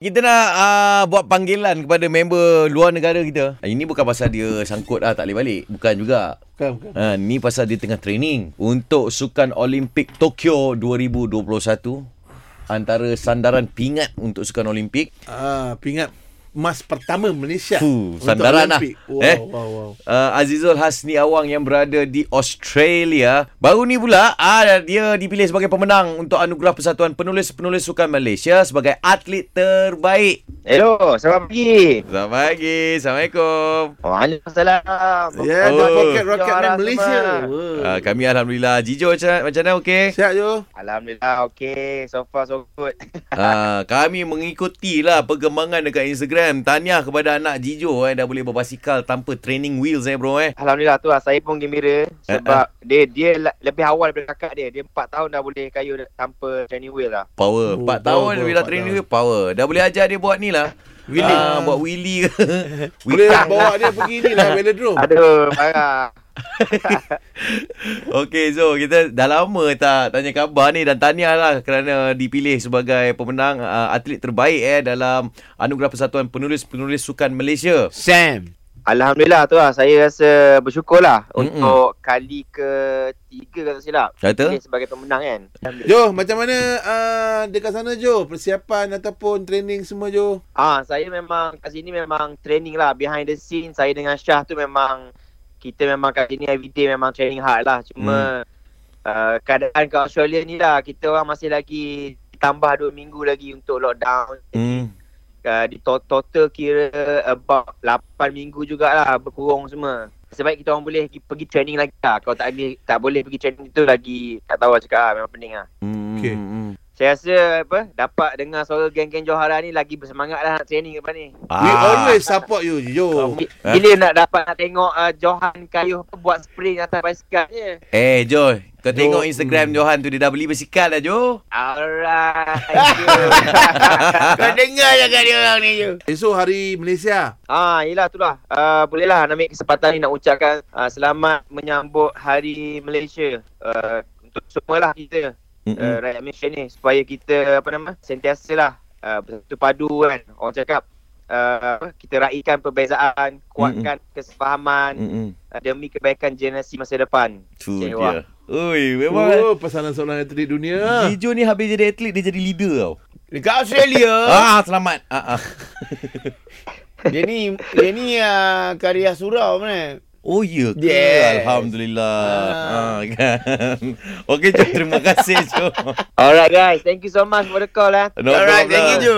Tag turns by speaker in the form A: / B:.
A: Kita nak uh, buat panggilan kepada member luar negara kita. Ini bukan pasal dia sangkut ah tak boleh balik. Bukan juga.
B: Bukan, bukan.
A: Ha, ni pasal dia tengah training untuk Sukan Olimpik Tokyo 2021. Antara sandaran pingat untuk Sukan Olimpik.
B: Ah, pingat emas pertama Malaysia.
A: Fuh,
B: untuk
A: sandaran lah.
B: Olimpik. Wow,
A: Eh?
B: wow, wow.
A: Uh, Azizul Hasni Awang yang berada di Australia. Baru ni pula uh, dia dipilih sebagai pemenang untuk anugerah Persatuan Penulis-Penulis Sukan Malaysia sebagai atlet terbaik.
C: Hello, selamat pagi.
A: Selamat pagi. Assalamualaikum.
C: Waalaikumsalam.
B: Ya, yeah,
A: Oh.
B: Pocket Rocket Man Malaysia. Wow.
A: Uh, kami Alhamdulillah. Jijo macam, macam mana okey?
B: Sihat Jo?
C: Alhamdulillah, okey. So far, so good.
A: Uh, kami mengikuti lah perkembangan dekat Instagram. Tahniah kepada anak Jijo eh dah boleh berbasikal tanpa training wheels eh bro eh.
C: Alhamdulillah tu lah, saya pun gembira. Sebab dia dia la- lebih awal daripada kakak dia. Dia 4 tahun dah boleh kayu tanpa training wheel lah.
A: Power.
B: Oh,
A: 4
B: power,
A: tahun
B: power,
A: bila training wheel power. Dah boleh ajar dia buat ni lah.
B: Wheelie.
A: Ah, buat wheelie ke.
B: Boleh
A: Wheelie.
B: bawa dia pergi ni lah velodrome.
C: Aduh, parah.
A: Okey Zo, kita dah lama tak tanya khabar ni dan tahniah lah kerana dipilih sebagai pemenang uh, atlet terbaik eh dalam anugerah Persatuan Penulis-Penulis Sukan Malaysia.
B: Sam.
C: Alhamdulillah tu lah. Saya rasa bersyukur lah
A: Mm-mm.
C: untuk kali ketiga kalau tak silap.
A: Kata?
C: Sebagai pemenang kan.
B: Jo, macam mana uh, dekat sana Jo? Persiapan ataupun training semua Jo?
C: Ah, saya memang kat sini memang training lah behind the scene. Saya dengan Syah tu memang kita memang kat sini everyday memang training hard lah. Cuma uh, keadaan kat Australia ni lah kita orang masih lagi tambah 2 minggu lagi untuk lockdown.
A: Hmm.
C: Uh, di to- total kira about 8 minggu jugalah berkurung semua. Sebab kita orang boleh pergi, training lagi lah. Kalau tak boleh, tak boleh pergi training tu lagi tak tahu lah cakap lah. Memang pening lah.
A: Hmm.
B: Okey.
A: hmm.
C: Saya rasa apa dapat dengar suara geng-geng Johara ni lagi bersemangat lah nak training lepas ni.
B: We
A: Ah.
B: always support you Jo.
C: Bi- Bila nak dapat nak tengok uh, Johan Kayuh buat sprint atas basikal je.
A: Eh Jo, kau tengok Instagram
B: hmm.
A: Johan tu dia dah beli basikal dah Jo.
C: Alright.
A: Kau dengar jangan dia orang ni Jo.
B: Esok hari Malaysia.
C: ah, yelah tu lah. Uh, boleh lah nak ambil kesempatan ni nak ucapkan uh, selamat menyambut Hari Malaysia. Uh, untuk semualah kita uh,
A: Mm-mm.
C: rakyat Malaysia ni supaya kita apa nama sentiasa lah uh, bersatu padu kan. Orang cakap uh, apa, kita raikan perbezaan, kuatkan kesefahaman
A: Mm-mm.
C: uh, demi kebaikan generasi masa depan.
A: Tu
C: Sewa.
A: dia. Oi, memang
B: Oh, pasaran seorang atlet dunia.
A: Jijo ni habis jadi atlet dia jadi leader tau.
D: Dekat Australia
A: Ah, selamat. Ah, ah.
D: Dia ni Dia ni uh, karya surau mana
A: Oh ya ke?
D: Yes.
A: Alhamdulillah.
D: Ah.
A: Ah, kan. Okey, terima kasih Jo.
C: Alright guys, thank you so much for the call eh.
A: No
D: Alright
A: problem.
D: thank you Jo